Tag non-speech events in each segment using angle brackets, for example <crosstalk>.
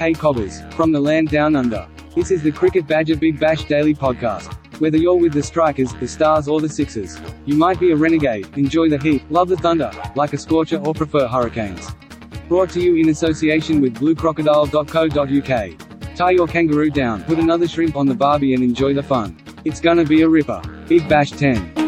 Hey Cobbers, from the land down under. This is the Cricket Badger Big Bash Daily Podcast. Whether you're with the Strikers, the Stars, or the Sixers, you might be a renegade, enjoy the heat, love the thunder, like a scorcher, or prefer hurricanes. Brought to you in association with bluecrocodile.co.uk. Tie your kangaroo down, put another shrimp on the barbie, and enjoy the fun. It's gonna be a ripper. Big Bash 10.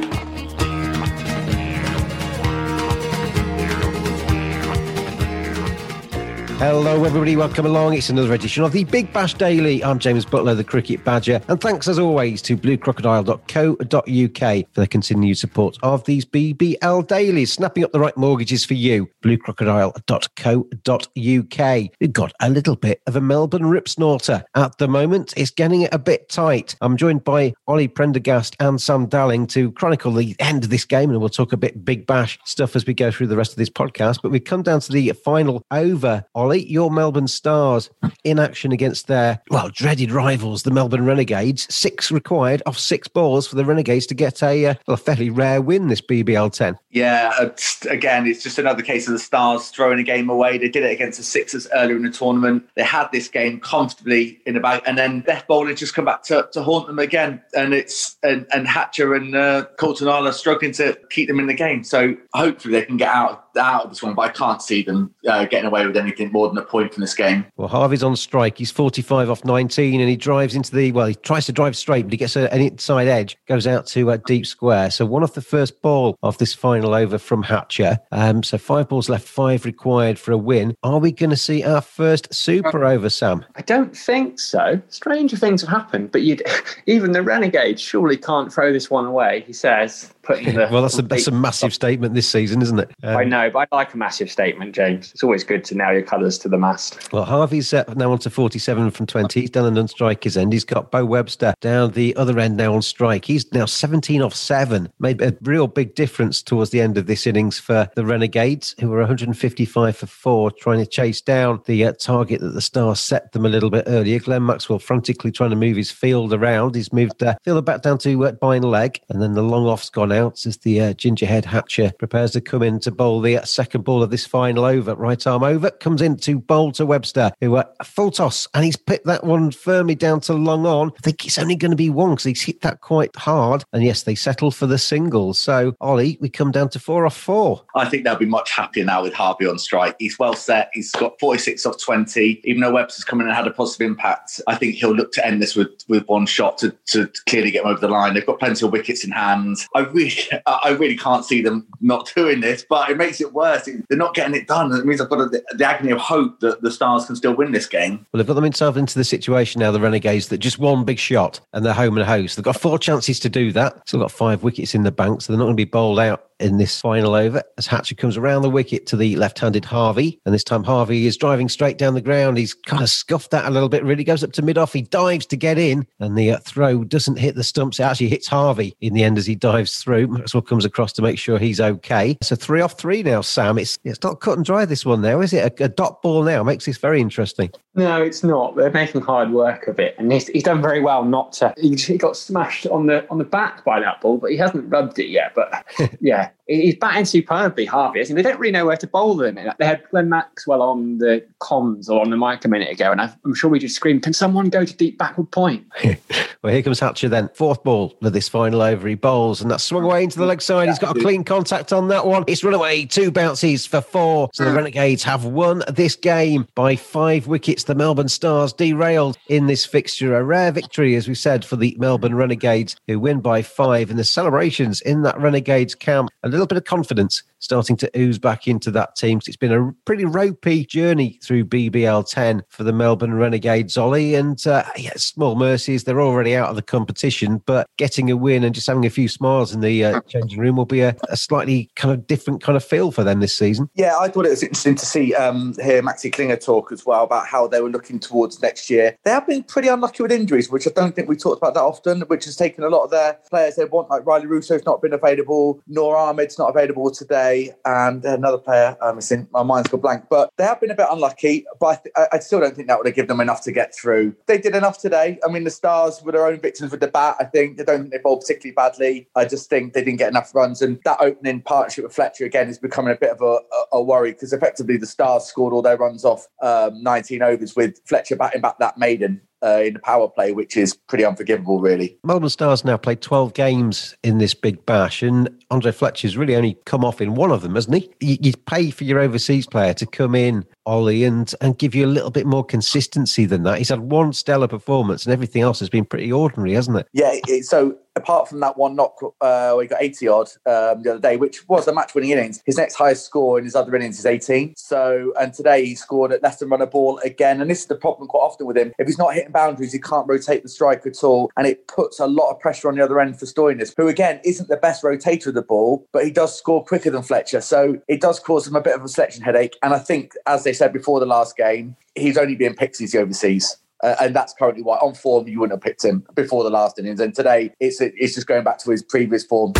Hello, everybody. Welcome along. It's another edition of the Big Bash Daily. I'm James Butler, the Cricket Badger. And thanks, as always, to bluecrocodile.co.uk for the continued support of these BBL dailies, snapping up the right mortgages for you. bluecrocodile.co.uk. We've got a little bit of a Melbourne rip snorter at the moment. It's getting a bit tight. I'm joined by Ollie Prendergast and Sam Dalling to chronicle the end of this game, and we'll talk a bit Big Bash stuff as we go through the rest of this podcast. But we've come down to the final over, Ollie. Your Melbourne Stars in action against their, well, dreaded rivals, the Melbourne Renegades. Six required off six balls for the Renegades to get a, uh, well, a fairly rare win this BBL 10. Yeah, it's, again, it's just another case of the Stars throwing a game away. They did it against the Sixers earlier in the tournament. They had this game comfortably in bag, and then death bowling just come back to, to haunt them again. And it's and, and Hatcher and uh, Colton struggling to keep them in the game. So hopefully they can get out out of this one, but I can't see them uh, getting away with anything more than a point from this game. Well, Harvey's on strike. He's 45 off 19 and he drives into the, well, he tries to drive straight, but he gets a, an inside edge, goes out to a deep square. So one off the first ball of this final over from Hatcher. Um, so five balls left, five required for a win. Are we going to see our first super over, Sam? I don't think so. Stranger things have happened, but you'd <laughs> even the renegade surely can't throw this one away. He says, putting <laughs> the well, that's a, that's a massive statement this season, isn't it? Um, I know, but I like a massive statement, James. It's always good to nail your colours to the mast. Well, Harvey's uh, now on to 47 from 20. He's done and strike his end. He's got Bo Webster down the other end now on strike. He's now 17 off seven. Made a real big difference towards the end of this innings for the Renegades, who were 155 for four, trying to chase down the uh, target that the Stars set them a little bit earlier. Glenn Maxwell frantically trying to move his field around. He's moved uh, fielder back down to uh, fine leg, and then the long off's gone out as the uh, gingerhead Hatcher prepares to come in to bowl the second ball of this final over. Right arm over comes in to bowl to Webster, who uh, full toss, and he's picked that one firmly down to long on. I think it's only going to be one because he's hit that quite hard. And yes, they settle for the single. So Ollie, we come down to four off four. I think they'll be much happier now with Harvey on strike. He's well set. He's got 46 off 20. Even though Webster's come in and had a positive impact, I think he'll look to end this with, with one shot to, to clearly get him over the line. They've got plenty of wickets in hand. I really, I really can't see them not doing this, but it makes it worse. They're not getting it done. It means I've got a, the agony of hope that the Stars can still win this game. Well, they've got themselves into the situation now, the Renegades, that just one big shot and they're home and host. They've got four chances to do that. Still got five wickets in the bank, so they're not going to be bowled out in this final over as Hatcher comes around the wicket to the left-handed Harvey. And this time Harvey is driving straight down the ground. He's kind of scuffed that a little bit, really goes up to mid-off. He dives to get in and the uh, throw doesn't hit the stumps. It actually hits Harvey in the end as he dives through. Maxwell comes across to make sure he's okay. So three off three now, Sam. It's, it's not cut and dry this one now, is it? A, a dot ball now makes this very interesting. No, it's not. They're making hard work of it, and he's, he's done very well not to. He, he got smashed on the on the back by that ball, but he hasn't rubbed it yet. But <laughs> yeah, he's batting superbly, Harvey. Isn't he? They don't really know where to bowl them. They had Glenn Maxwell on the comms or on the mic a minute ago, and I'm sure we just screamed, "Can someone go to deep backward point?" <laughs> well, here comes Hatcher then. Fourth ball of this final over. He bowls, and that's swung away into the leg side. He's got a clean contact on that one. It's run away. Two bounces for four. So the Renegades have won this game by five wickets. The Melbourne Stars derailed in this fixture. A rare victory, as we said, for the Melbourne Renegades, who win by five. And the celebrations in that Renegades camp, a little bit of confidence starting to ooze back into that team. It's been a pretty ropey journey through BBL 10 for the Melbourne Renegades, Ollie. And uh, yeah, small mercies. They're already out of the competition, but getting a win and just having a few smiles in the uh, <laughs> changing room will be a, a, slightly kind of different kind of feel for them this season. Yeah, I thought it was interesting to see um, hear Maxi Klinger talk as well about how they were looking towards next year. They have been pretty unlucky with injuries, which I don't think we talked about that often, which has taken a lot of their players they want, like Rilee Rossouw's not been available, Noor Ahmad's not available today, and another player I'm missing. My mind's gone blank, but they have been a bit unlucky. But I, th- I still don't think that would have given them enough to get through. They did enough today. I mean, the Stars were their own victims with the bat. I think they don't think they bowled particularly badly. I just think they didn't get enough runs, and that opening partnership with Fletcher again is becoming a bit of a, a, a worry because effectively the Stars scored all their runs off um, 19 overs with Fletcher batting back that maiden uh, in the power play, which is pretty unforgivable, really. Melbourne Stars now played 12 games in this big bash, and Andre Fletcher's really only come off in one of them, hasn't he? You, you pay for your overseas player to come in, Ollie, and, and give you a little bit more consistency than that. He's had one stellar performance, and everything else has been pretty ordinary, hasn't it? Yeah, it, so apart from that one knock uh, where he got 80 odd um, the other day, which was a match winning innings, his next highest score in his other innings is 18. So, and today he scored at less than run a ball again. And this is the problem quite often with him. If he's not hitting boundaries, he can't rotate the strike at all. And it puts a lot of pressure on the other end for Stoinis, who again isn't the best rotator of the ball, but he does score quicker than Fletcher. So it does cause him a bit of a selection headache. And I think, as they said before the last game, he's only being picked overseas. Uh, and that's currently why on form you wouldn't have picked him before the last innings. And today it's it's just going back to his previous form.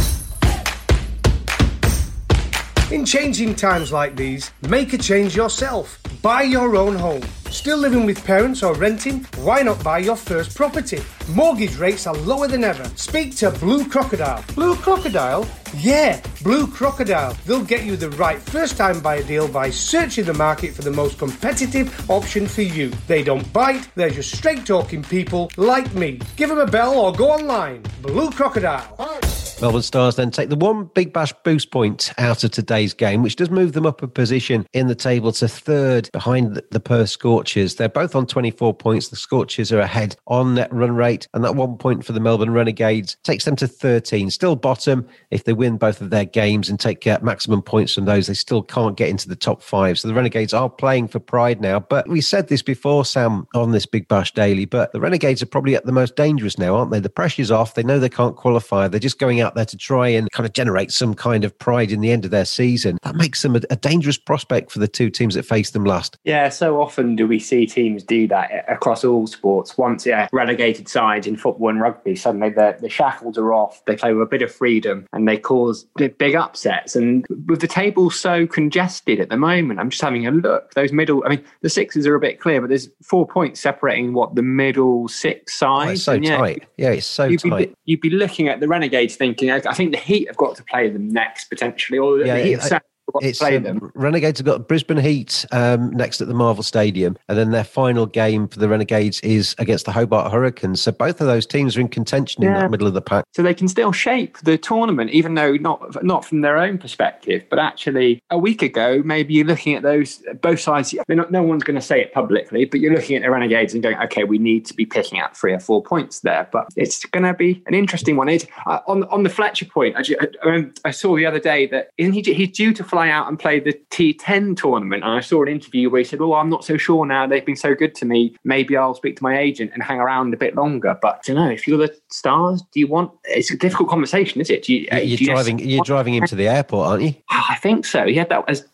In changing times like these, make a change yourself. Buy your own home. Still living with parents or renting? Why not buy your first property? Mortgage rates are lower than ever. Speak to Blue Crocodile. Blue Crocodile? Yeah, Blue Crocodile. They'll get you the right first time buyer deal by searching the market for the most competitive option for you. They don't bite, they're just straight talking people like me. Give them a bell or go online. Blue Crocodile. Melbourne Stars then take the one big bash boost point out of today's game, which does move them up a position in the table to third behind the, Perth Perth Scorchers. They're both on 24 points. The Scorchers are ahead on net run rate, and that one point for the Melbourne Renegades takes them to 13. Still bottom. If they win both of their games and take uh, maximum points from those, they still can't get into the top five. So the Renegades are playing for pride now. But we said this before, Sam, on this Big Bash Daily, but the Renegades are probably at the most dangerous now, aren't they? The pressure's off. They know they can't qualify. They're just going out there to try and kind of generate some kind of pride in the end of their season. That makes them a, a dangerous prospect for the two teams that faced them last. Yeah, so often do we see teams do that across all sports. Once, yeah, relegated sides in football and rugby, suddenly the, the shackles are off. They play with a bit of freedom and they cause big upsets. And with the table so congested at the moment, I'm just having a look. Those middle, I mean, the sixes are a bit clear, but there's four points separating what the middle six sides. Oh, it's so yeah, tight. Yeah, it's so you'd tight. Be, you'd be looking at the Renegades thinking, I, think the Heat have got to play them next potentially, or Yeah, the Heat it- have got to It's um. Renegades have got Brisbane Heat um, next at the Marvel Stadium, and then their final game for the Renegades is against the Hobart Hurricanes. So both of those teams are in contention in Yeah. that middle of the pack. So they can still shape the tournament, even though not not from their own perspective, but actually a week ago, maybe you're looking at those both sides. Not, no one's going to say it publicly, but you're looking at the Renegades and going, okay, we need to be picking up three or four points there. But it's going to be an interesting one. It, uh, on on the Fletcher point, I, I, I saw the other day that isn't he he's due to fly out and play the T10 tournament. And I saw an interview where he said, "Oh, I'm not so sure now. They've been so good to me. Maybe I'll speak to my agent and hang around a bit longer." But you know if you're the stars. Do you want? It's a difficult conversation, is it? Do you, uh, You're do you driving. You're driving him to the airport, aren't you? I think so. He had that as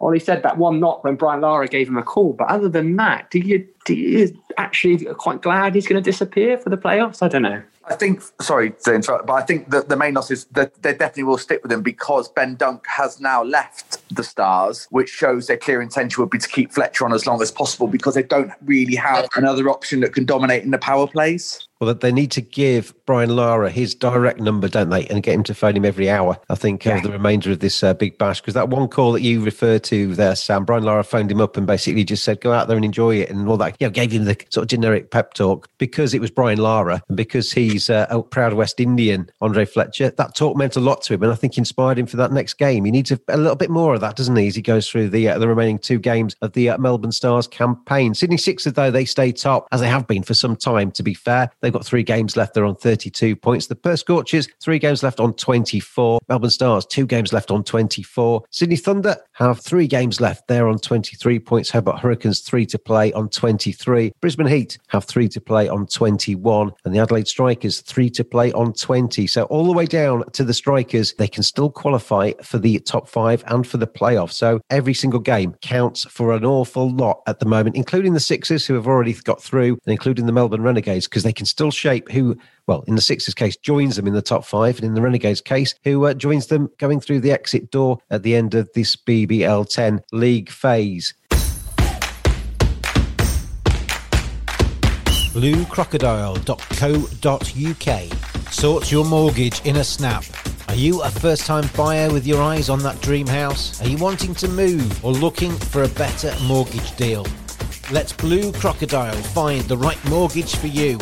Ollie said that one knock when Brian Lara gave him a call. But other than that, do you do you actually quite glad he's going to disappear for the playoffs? I don't know. I think, sorry to interrupt, but I think that the main loss is that they definitely will stick with him because Ben Dunk has now left the Stars, which shows their clear intention would be to keep Fletcher on as long as possible because they don't really have another option that can dominate in the power plays. Well, that they need to give Brian Lara his direct number, don't they, and get him to phone him every hour. I think over the remainder of this uh, big bash, because that one call that you refer to there, Sam, Brian Lara phoned him up and basically just said, "Go out there and enjoy it," and all that. You know, gave him the sort of generic pep talk because it was Brian Lara and because he's uh, a proud West Indian, Andre Fletcher. That talk meant a lot to him, and I think inspired him for that next game. He needs a, a little bit more of that, doesn't he, as he goes through the uh, the remaining two games of the uh, Melbourne Stars campaign. Sydney Sixers, though, they stay top as they have been for some time. To be fair, they've got three games left. They're on 32 points. The Perth Scorchers, three games left on 24. Melbourne Stars, two games left on 24. Sydney Thunder have three games left. They're on 23 points. Hobart Hurricanes, three to play on 23. Brisbane Heat have three to play on 21. And the Adelaide Strikers, three to play on 20. So all the way down to the Strikers, they can still qualify for the top five and for the playoffs. So every single game counts for an awful lot at the moment, including the Sixers who have already got through and including the Melbourne Renegades, because they can still shape who well, in the Sixers case, joins them in the top five, and in the Renegades case, who uh, joins them going through the exit door at the end of this BBL 10 league phase. bluecrocodile.co.uk. Sort your mortgage in a snap. Are you a first time buyer with your eyes on that dream house? Are you wanting to move or looking for a better mortgage deal? Let Blue Crocodile find the right mortgage for you.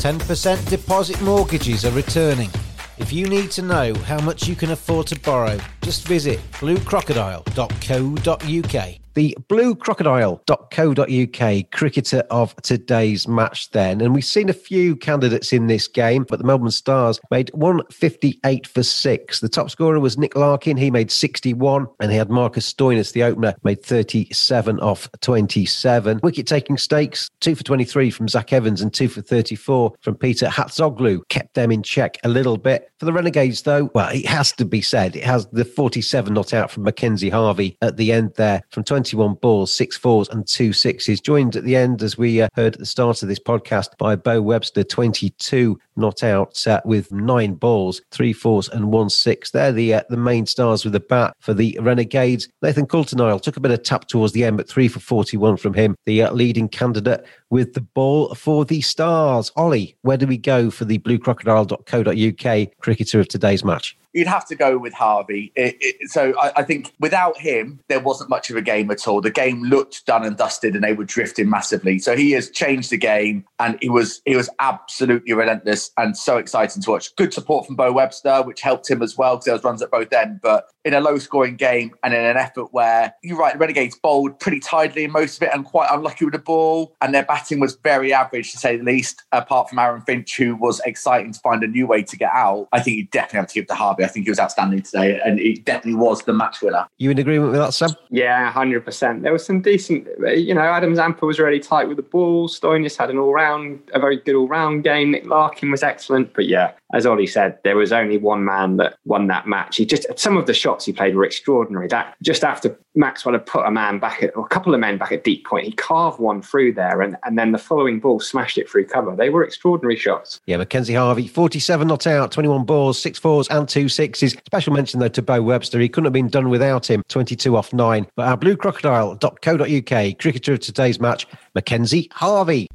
10% deposit mortgages are returning. If you need to know how much you can afford to borrow, just visit bluecrocodile.co.uk. The bluecrocodile.co.uk cricketer of today's match then. And we've seen a few candidates in this game, but the Melbourne Stars made 158 for six. The top scorer was Nick Larkin. He made 61, and he had Marcus Stoinis, the opener, made 37 off 27. Wicket taking stakes, two for 23 from Zach Evans and two for 34 from Peter Hatzoglu, kept them in check a little bit. For the Renegades, though, well, it has to be said, it has the 47 not out from Mackenzie Harvey at the end there from 21 balls, six fours, and two sixes. Joined at the end, as we uh, heard at the start of this podcast, by Bo Webster, 22 not out uh, with nine balls, three fours, and one six. They're the uh, the main stars with the bat for the Renegades. Nathan Coulter-Nile took a bit of tap towards the end, but three for 41 from him, the uh, leading candidate with the ball for the Stars. Ollie, where do we go for the bluecrocodile.co.uk cricketer of today's match? you'd have to go with Harvey. It, it, so I, I, think without him, there wasn't much of a game at all. The game looked done and dusted, and they were drifting massively. So he has changed the game, and he was he was absolutely relentless and so exciting to watch. Good support from Bo Webster, which helped him as well because there was runs at both ends. But in a low scoring game and in an effort where you're right, the Renegades bowled pretty tidily in most of it and quite unlucky with the ball, and their batting was very average to say the least. Apart from Aaron Finch, who was exciting to find a new way to get out, I think you definitely have to give to Harvey. I think he was outstanding today, and he definitely was the match winner. You in agreement with that, Sam? Yeah, hundred percent. There was some decent. You know, Adam Zampa was really tight with the ball. Stoinis had an all-round, a very good all-round game. Nick Larkin was excellent, but yeah, as Ollie said, there was only one man that won that match. He just some of the shots he played were extraordinary. That just after Maxwell had put a man back at, or a couple of men back at deep point, he carved one through there, and, and then the following ball smashed it through cover. They were extraordinary shots. Yeah, Mackenzie Harvey, 47 not out, 21 balls, six fours, and two sixes. Special mention though to Bo Webster. He couldn't have been done without him. 22 off nine. But our bluecrocodile.co.uk cricketer of today's match, Mackenzie Harvey.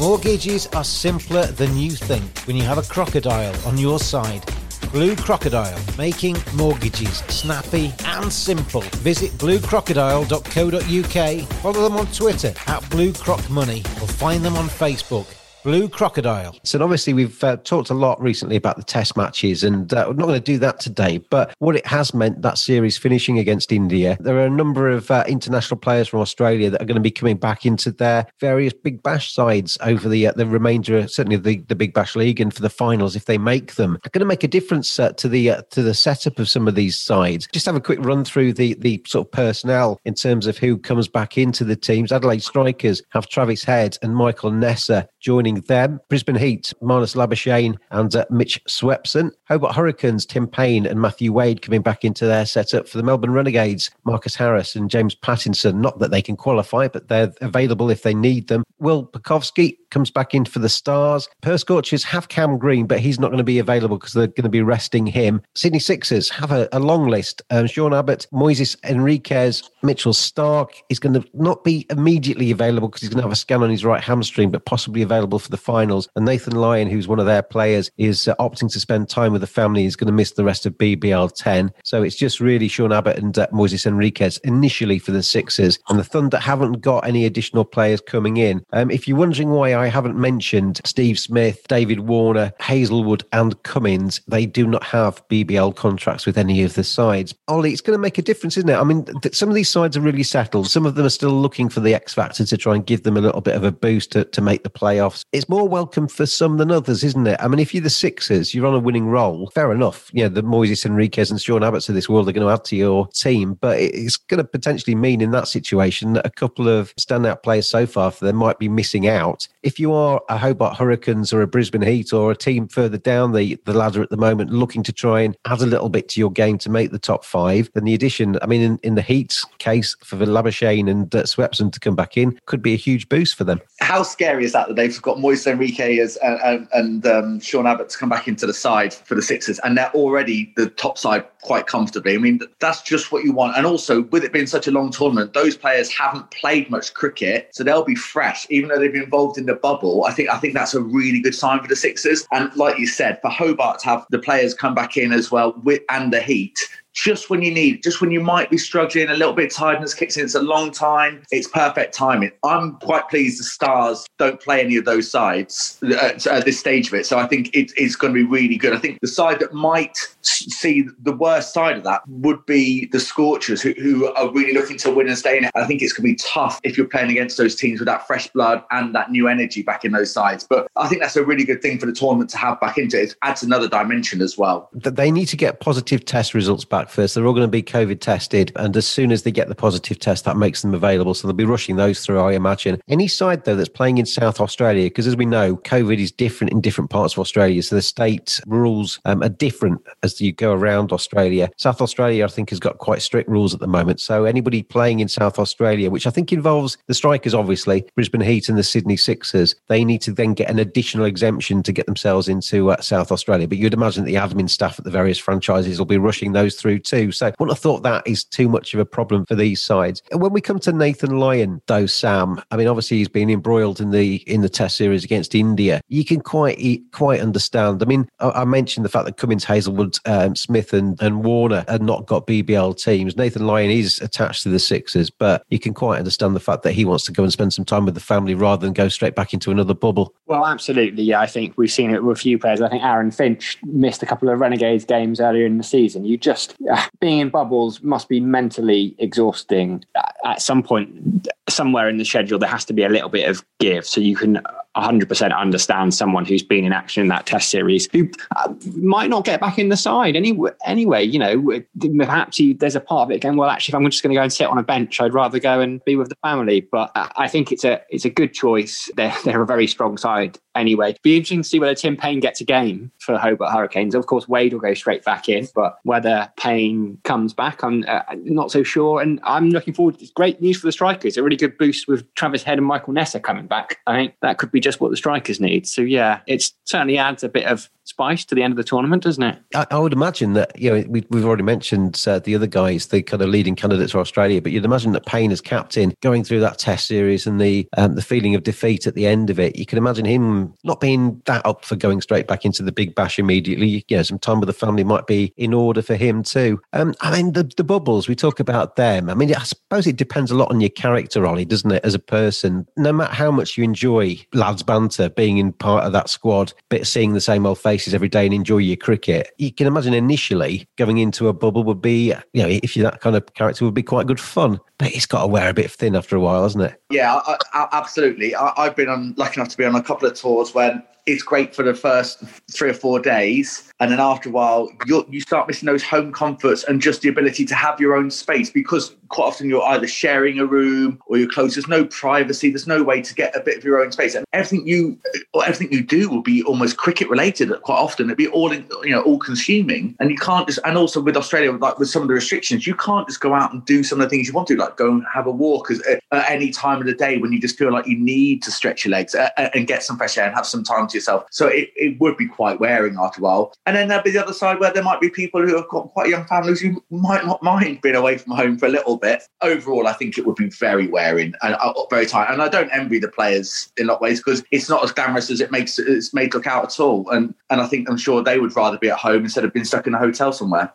Mortgages are simpler than you think when you have a crocodile on your side. Blue Crocodile, making mortgages snappy and simple. Visit bluecrocodile.co.uk, follow them on Twitter at Blue Croc Money, or find them on Facebook. Blue Crocodile. So obviously we've uh, talked a lot recently about the test matches and uh, we're not going to do that today, but what it has meant that series finishing against India, there are a number of uh, international players from Australia that are going to be coming back into their various Big Bash sides over the uh, the remainder, certainly the, the Big Bash League and for the finals if they make them. Are going to make a difference uh, to the uh, to the setup of some of these sides. Just have a quick run through the the sort of personnel in terms of who comes back into the teams. Adelaide Strikers have Travis Head and Michael Neser joining them. Brisbane Heat, Marnus Labuschagne and uh, Mitch Swepson. Hobart Hurricanes, Tim Paine and Matthew Wade coming back into their setup for the Melbourne Renegades. Marcus Harris and James Pattinson, not that they can qualify, but they're available if they need them. Will Pucovski comes back in for the Stars. Perth Scorchers have Cam Green, but he's not going to be available because they're going to be resting him. Sydney Sixers have a, a long list. Um, Sean Abbott, Moises Henriques, Mitchell Starc is going to not be immediately available because he's going to have a scan on his right hamstring, but possibly available for the finals. And Nathan Lyon, who's one of their players, is uh, opting to spend time with the family. He's going to miss the rest of BBL 10. So it's just really Sean Abbott and uh, Moises Henriques initially for the Sixers. And the Thunder haven't got any additional players coming in. Um, if you're wondering why I haven't mentioned Steve Smith, David Warner, Hazlewood, and Cummins, they do not have BBL contracts with any of the sides. Ollie, it's going to make a difference, isn't it? I mean, th- some of these sides are really settled. Some of them are still looking for the X factor to try and give them a little bit of a boost to, to make the playoffs. It's more welcome for some than others, isn't it? I mean, if you're the Sixers, you're on a winning roll. Fair enough. Yeah, the Moises Henriques and Sean Abbotts of this world are going to add to your team, but it's going to potentially mean in that situation that a couple of standout players so far for them might be missing out. If you are a Hobart Hurricanes or a Brisbane Heat or a team further down the, the ladder at the moment looking to try and add a little bit to your game to make the top five, then the addition, I mean, in, in the Heat's case, for the Labuschagne and uh, Swepson to come back in could be a huge boost for them. How scary is that that they've got Moises Henriques, and, and, and um, Sean Abbott to come back into the side for the Sixers, and they're already the top side quite comfortably. I mean, that's just what you want. And also, with it being such a long tournament, those players haven't played much cricket, so they'll be fresh, even though they've been involved in the bubble. I think I think that's a really good sign for the Sixers. And like you said, for Hobart to have the players come back in as well with and the Heat just when you need, just when you might be struggling, a little bit of tiredness kicks in. It's a long time. It's perfect timing. I'm quite pleased the Stars don't play any of those sides at, at this stage of it. So I think it, it's going to be really good. I think the side that might see the worst side of that would be the Scorchers, who, who are really looking to win and stay in it. I think it's going to be tough if you're playing against those teams with that fresh blood and that new energy back in those sides. But I think that's a really good thing for the tournament to have back into it. It adds another dimension as well. They need to get positive test results back first. They're all going to be COVID tested. And as soon as they get the positive test, that makes them available. So they'll be rushing those through, I imagine. Any side, though, that's playing in South Australia, because as we know, COVID is different in different parts of Australia. So the state rules um, are different as you go around Australia. South Australia, I think, has got quite strict rules at the moment. So anybody playing in South Australia, which I think involves the strikers, obviously, Brisbane Heat and the Sydney Sixers, they need to then get an additional exemption to get themselves into uh, South Australia. But you'd imagine that the admin staff at the various franchises will be rushing those through too. So I wouldn't have thought that is too much of a problem for these sides. And when we come to Nathan Lyon, though, Sam, I mean, obviously he's been embroiled in the in the Test series against India. You can quite quite understand. I mean, I, I mentioned the fact that Cummins, Hazlewood, um, Smith, and and Warner had not got BBL teams. Nathan Lyon is attached to the Sixers, but you can quite understand the fact that he wants to go and spend some time with the family rather than go straight back into another bubble. Well, absolutely. Yeah, I think we've seen it with a few players. I think Aaron Finch missed a couple of Renegades games earlier in the season. You just being in bubbles must be mentally exhausting. At some point, somewhere in the schedule, there has to be a little bit of give so you can 100% understand someone who's been in action in that test series who uh, might not get back in the side anyway. Anyway, you know, perhaps he, there's a part of it going, well, actually, if I'm just going to go and sit on a bench, I'd rather go and be with the family. But I think it's a it's a good choice. They're, <laughs> they're a very strong side anyway. It'd be interesting to see whether Tim Paine gets a game for Hobart Hurricanes. Of course, Wade will go straight back in, but whether Paine comes back, I'm uh, not so sure. And I'm looking forward. It's great news for the strikers. A really good boost with Travis Head and Michael Neser coming back. I think that could be just what the strikers need. So yeah, it certainly adds a bit of spice to the end of the tournament, doesn't it? I, I would imagine that you know we, we've already mentioned uh, the other guys, the kind of leading candidates for Australia, but you'd imagine that Paine as captain, going through that Test series and the um, the feeling of defeat at the end of it, you can imagine him not being that up for going straight back into the Big Bash immediately. You know, some time with the family might be in order for him too. Um, I mean, the the bubbles we talk about them. I mean, I suppose it depends a lot on your character, Ollie, doesn't it? As a person, no matter how much you enjoy lads banter, being in part of that squad, but seeing the same old every day and enjoy your cricket, you can imagine initially going into a bubble would be, you know, if you're that kind of character, would be quite good fun. But it's got to wear a bit thin after a while, hasn't it? Yeah, I, I, absolutely. I, I've been on lucky enough to be on a couple of tours when it's great for the first three or four days. And then after a while, you you start missing those home comforts and just the ability to have your own space because quite often you're either sharing a room or you're close. There's no privacy. There's no way to get a bit of your own space. And everything you or everything you do will be almost cricket related. Quite often, it'll be all in, you know all consuming. And you can't just. And also with Australia, like with some of the restrictions, you can't just go out and do some of the things you want to, like go and have a walk at, at any time of the day when you just feel like you need to stretch your legs uh, and get some fresh air and have some time to yourself. So it, it would be quite wearing after a while. And then there'd be the other side where there might be people who have got quite young families who might not mind being away from home for a little bit. Overall, I think it would be very wearing and uh, very tight. And I don't envy the players in a lot of ways because it's not as glamorous as it makes it's made look out at all. And and I think I'm sure they would rather be at home instead of being stuck in a hotel somewhere.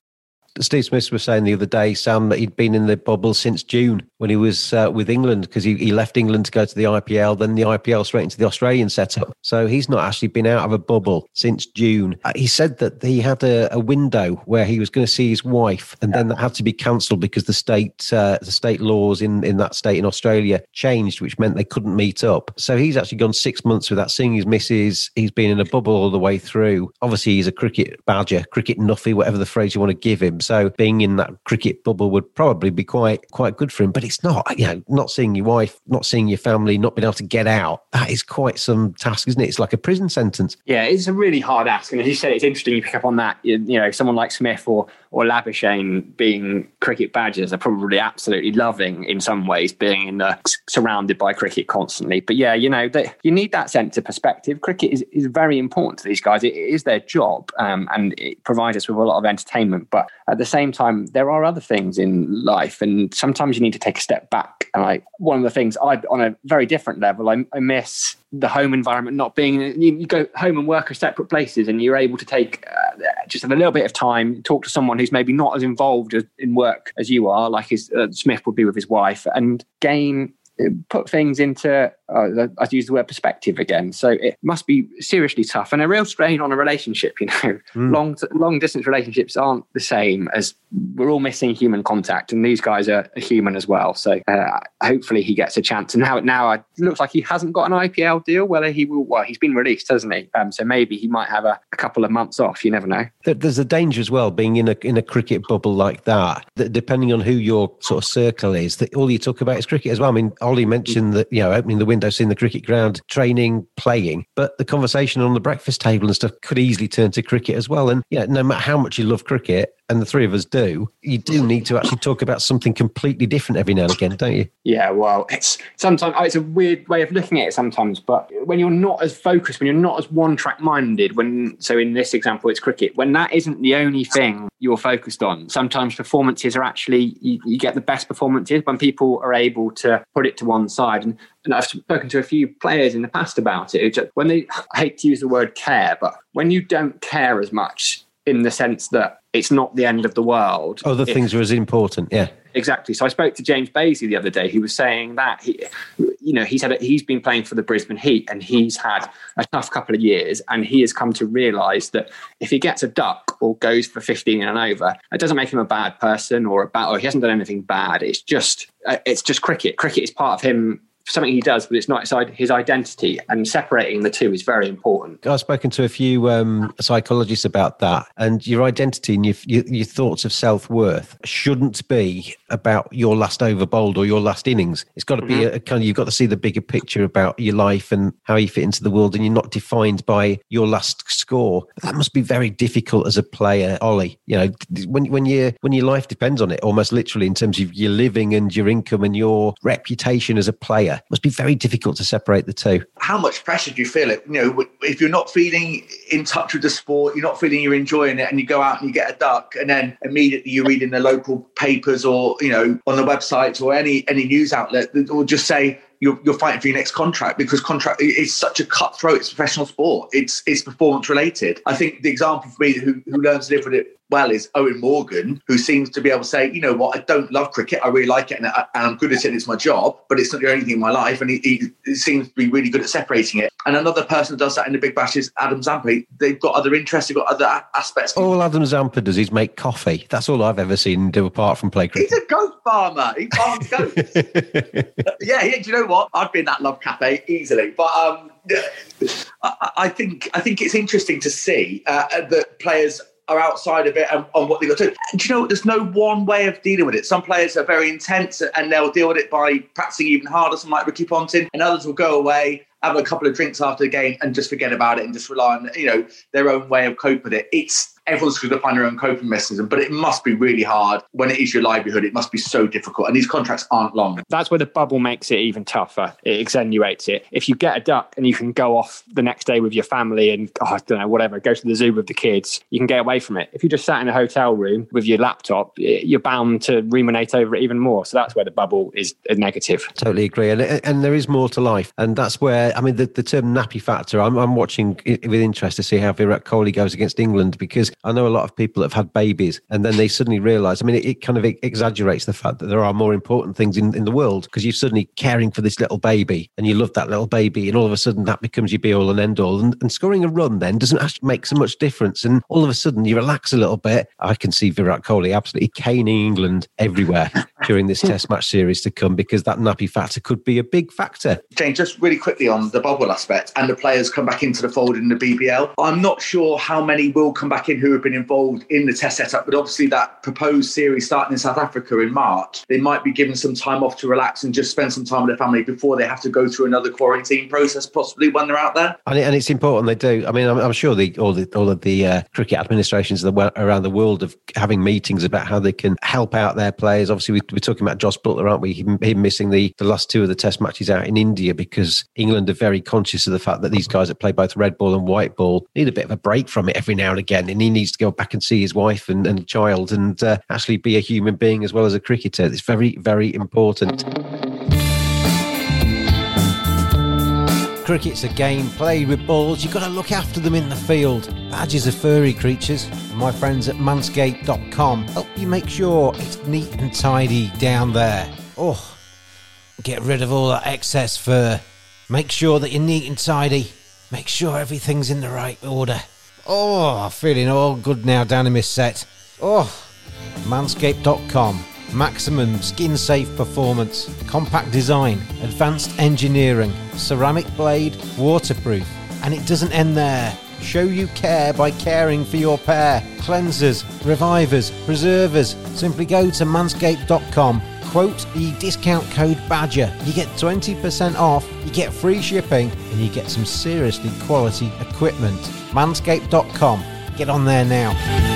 Steve Smith was saying the other day, Sam, that he'd been in the bubble since June when he was uh, with England because he, he left England to go to the IPL, then the IPL straight into the Australian setup. So he's not actually been out of a bubble since June. Uh, he said that he had a, a, window where he was going to see his wife, and then that had to be cancelled because the state uh, the state laws in, in that state in Australia changed, which meant they couldn't meet up. So he's actually gone six months without seeing his missus. He's been in a bubble all the way through. Obviously, he's a cricket badger, cricket nuffy, whatever the phrase you want to give him. So being in that cricket bubble would probably be quite quite good for him. But it's not, you know, not seeing your wife, not seeing your family, not being able to get out. That is quite some task, isn't it? It's like a prison sentence. Yeah, it's a really hard ask. And as you said, it's interesting you pick up on that. You, you know, someone like Smith or or Labuschagne being cricket badgers are probably absolutely loving in some ways being in the, surrounded by cricket constantly. But yeah, you know, that you need that sense of perspective. Cricket is, is very important to these guys. it, it is their job um, and it provides us with a lot of entertainment. But at the same time, there are other things in life, and sometimes you need to take a step back. And like one of the things I, on a very different level, I, I miss the home environment not being you, you, go home and work are separate places and you're able to take uh, just a little bit of time talk to someone who's maybe not as involved in work as you are like his uh, smith would be with his wife and gain put things into uh, I use the word perspective again. So it must be seriously tough and a real strain on a relationship. You know, mm. long long distance relationships aren't the same as we're all missing human contact, and these guys are, human as well. So uh, hopefully he gets a chance. And now now it looks like he hasn't got an IPL deal. Whether he will, well, he's been released, hasn't he? Um, so maybe he might have a, a, couple of months off. You never know. There's a danger as well being in a in a cricket bubble like that. That depending on who your sort of circle is, that all you talk about is cricket as well. I mean, Ollie mentioned that you know opening the window, seeing the cricket ground, training, playing. But the conversation on the breakfast table and stuff could easily turn to cricket as well. And yeah, no matter how much you love cricket, and the three of us do, you do mm. need to actually talk about something completely different every now and again, don't you? Yeah, well, it's sometimes oh, it's a weird way of looking at it sometimes, but when you're not as focused, when you're not as one track minded, when so in this example it's cricket, when that isn't the only thing you're focused on, sometimes performances are actually you, you get the best performances when people are able to put it to one side. And, and I've spoken to a few players in the past about it. Just, when they I hate to use the word care, but when you don't care as much in the sense that it's not the end of the world. Other things are as important, yeah. Exactly. So I spoke to James Bazley the other day. He was saying that he, you know, he said he's been playing for the Brisbane Heat and he's had a tough couple of years, and he has come to realise that if he gets a duck or goes for fifteen and over, it doesn't make him a bad person or a bad, or he hasn't done anything bad. It's just, uh, it's just cricket. Cricket is part of him something he does, but it's not his identity. And separating the two is very important. I've spoken to a few um, psychologists about that, and your identity and your, your, your thoughts of self worth shouldn't be about your last over bowled or your last innings. It's got to be mm-hmm. a, a kind of you've got to see the bigger picture about your life and how you fit into the world, and you're not defined by your last score. That must be very difficult as a player, Ollie. You know, when when you when your life depends on it, almost literally in terms of your living and your income and your reputation as a player It must be very difficult to separate the two. How much pressure do you feel it? You know, if you're not feeling in touch with the sport, you're not feeling you're enjoying it, and you go out and you get a duck, and then immediately you read in the local papers or you know on the websites or any any news outlet that will just say you're, you're fighting for your next contract because contract is such a cutthroat. It's professional sport. It's it's performance related. I think the example for me who, who learns to live with it well is Eoin Morgan, who seems to be able to say, you know what, I don't love cricket. I really like it and, I, am good at it. It's my job, but it's not the only thing in my life. And he, he, he, seems to be really good at separating it. And another person who does that in the Big Bash is Adam Zampa. They've got other interests, they've got other a- aspects. All Adam Zampa does is make coffee. That's all I've ever seen him do apart from play cricket. He's a goat farmer. He farms goats. <laughs> yeah, yeah, do you know what? I'd be in that love cafe easily. But um, I, I think I think it's interesting to see uh, that players are outside of it and on what they got to do. And do you know, there's no one way of dealing with it. Some players are very intense and they'll deal with it by practicing even harder, some like Ricky Ponting, and others will go away, have a couple of drinks after the game and just forget about it and just rely on, you know, their own way of coping with it. It's everyone's going to find their own coping mechanism, but it must be really hard when it is your livelihood. It must be so difficult. And these contracts aren't long. That's where the bubble makes it even tougher. It extenuates it. If you get a duck and you can go off the next day with your family and, oh, I don't know, whatever, go to the zoo with the kids, you can get away from it. If you just sat in a hotel room with your laptop, you're bound to ruminate over it even more. So that's where the bubble is a negative. Totally agree. And, and there is more to life. And that's where, I mean, the, the term nappy factor, I'm, I'm watching with interest to see how Virat Kohli goes against England because I know a lot of people that have had babies and then they suddenly realize, I mean, it, it kind of exaggerates the fact that there are more important things in, in the world because you're suddenly caring for this little baby and you love that little baby and all of a sudden that becomes your be all and end all. And, and scoring a run then doesn't actually make so much difference. And all of a sudden you relax a little bit. I can see Virat Kohli absolutely caning England everywhere <laughs> during this test match series to come because that nappy factor could be a big factor. Jane, just really quickly on the bubble aspect and the players come back into the fold in the BBL. I'm not sure how many will come back in who have been involved in the test setup, but obviously that proposed series starting in South Africa in March, they might be given some time off to relax and just spend some time with their family before they have to go through another quarantine process, possibly when they're out there. And, and it's important they do. I mean, I'm, I'm sure the, all the all of the uh, cricket administrations around the world of having meetings about how they can help out their players. Obviously, we, are talking about Jos Buttler, aren't we? Him, him missing the, the last two of the test matches out in India because England are very conscious of the fact that these guys that play both red ball and white ball need a bit of a break from it every now and again. He needs to go back and see his wife and, and child and uh, actually be a human being as well as a cricketer. It's very, very important. Cricket's a game played with balls. You've got to look after them in the field. Badgers are furry creatures. My friends at manscaped.com help you make sure it's neat and tidy down there. Oh, get rid of all that excess fur. Make sure that you're neat and tidy. Make sure everything's in the right order. Oh, feeling all good now down in my set. Oh, manscaped.com. Maximum skin safe performance, compact design, advanced engineering, ceramic blade, waterproof. And it doesn't end there. Show you care by caring for your pair. Cleansers, revivers, preservers. Simply go to manscaped.com quote the discount code BADGER. You get 20% off, you get free shipping, and you get some seriously quality equipment. Manscaped.com. Get on there now.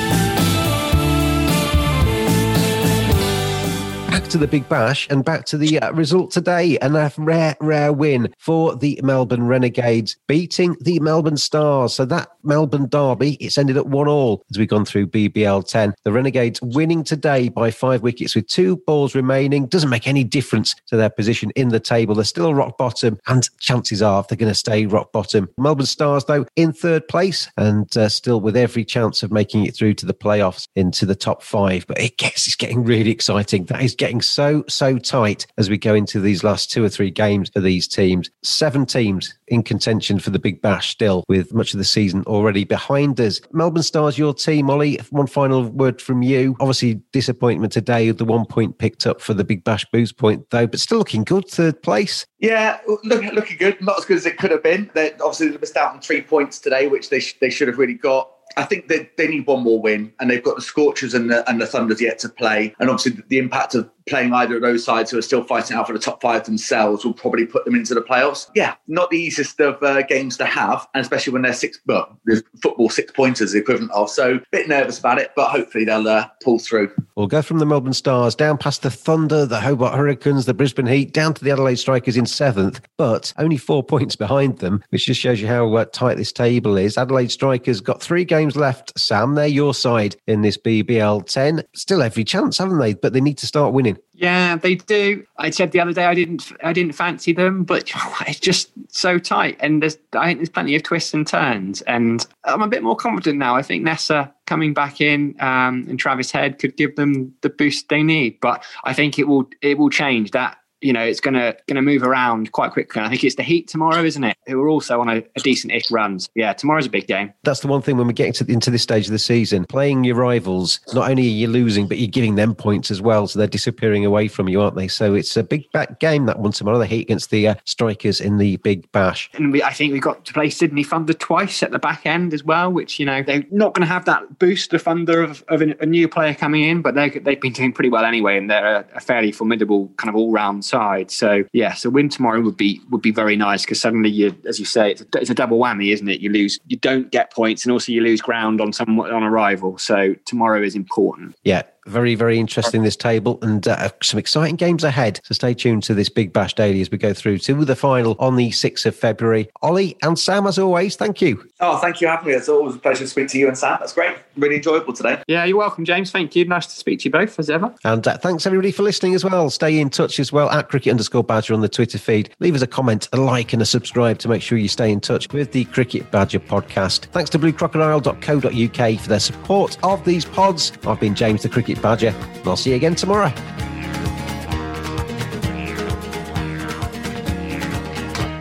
Back to the Big Bash and back to the uh, result today. And a rare, rare win for the Melbourne Renegades, beating the Melbourne Stars. So that Melbourne derby, it's ended at one all as we've gone through BBL 10. The Renegades winning today by five wickets with two balls remaining. Doesn't make any difference to their position in the table. They're still rock bottom, and chances are they're going to stay rock bottom. Melbourne Stars, though, in third place and uh, still with every chance of making it through to the playoffs into the top five. But it gets it's getting really exciting. That is getting getting so, so tight as we go into these last two or three games for these teams. Seven teams in contention for the Big Bash still, with much of the season already behind us. Melbourne Stars, your team, Ollie. One final word from you. Obviously, disappointment today, with the one point picked up for the Big Bash boost point, though, but still looking good, third place. Yeah, look, looking good. Not as good as it could have been. They obviously they missed out on three points today, which they, sh- they should have really got. I think they, they need one more win, and they've got the Scorchers and the, and the Thunders yet to play. And obviously, the, the impact of playing either of those sides who are still fighting out for the top five themselves will probably put them into the playoffs. Yeah, not the easiest of uh, games to have, and especially when they're six, well, the football six pointers the equivalent of. So, a bit nervous about it, but hopefully they'll uh, pull through. We'll go from the Melbourne Stars down past the Thunder, the Hobart Hurricanes, the Brisbane Heat, down to the Adelaide Strikers in seventh, but only four <laughs> points behind them, which just shows you how uh, tight this table is. Adelaide Strikers got three games left. Sam, they're your side in this BBL 10. Still every chance, haven't they? But they need to start winning. Yeah, they do. I said the other day I didn't I didn't fancy them, but <laughs> it's just so tight, and there's I think there's plenty of twists and turns, and I'm a bit more confident now. I think Neser coming back in um, and Travis Head could give them the boost they need, but I think it will it will change that you know it's gonna gonna move around quite quickly. And I think it's the Heat tomorrow, isn't it? Who are also on a, a decent-ish run. So yeah, tomorrow's a big game. That's the one thing when we get into, into this stage of the season, playing your rivals, not only are you losing, but you're giving them points as well. So they're disappearing away from you, aren't they? So it's a big back game that one tomorrow. The Heat against the uh, Strikers in the Big Bash. And we, I think we got to play Sydney Thunder twice at the back end as well, which you know they're not going to have that boost of Thunder of, of a, a new player coming in, but they they've been doing pretty well anyway, and they're a, a fairly formidable kind of all-round side. So yeah, so win tomorrow would be would be very nice because suddenly you, as you say, it's a, it's a double whammy, isn't it? You lose, you don't get points, and also you lose ground on some on a rival. So tomorrow is important. Yeah, very, very interesting this table and uh, some exciting games ahead. So stay tuned to this Big Bash Daily as we go through to the final on the 6th of February. Ollie and Sam, as always, thank you. Oh, thank you for having me. It's always a pleasure to speak to you and Sam. That's great. Really enjoyable today. Yeah, you're welcome, James. Thank you. Nice to speak to you both as ever. And uh, thanks everybody for listening as well. Stay in touch as well at cricket underscore badger on the Twitter feed. Leave us a comment, a like, and a subscribe to make sure you stay in touch with the Cricket Badger podcast. Thanks to bluecrocodile.co.uk for their support of these pods. I've been James the Cricket Badger, and I'll see you again tomorrow.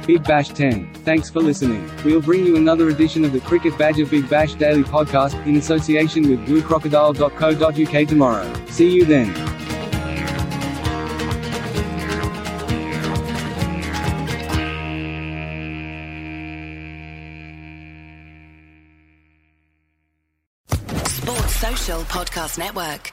Big Bash 10. Thanks for listening. We'll bring you another edition of the Cricket Badger Big Bash Daily Podcast in association with bluecrocodile.co.uk tomorrow. See you then. Sports Social Podcast Network.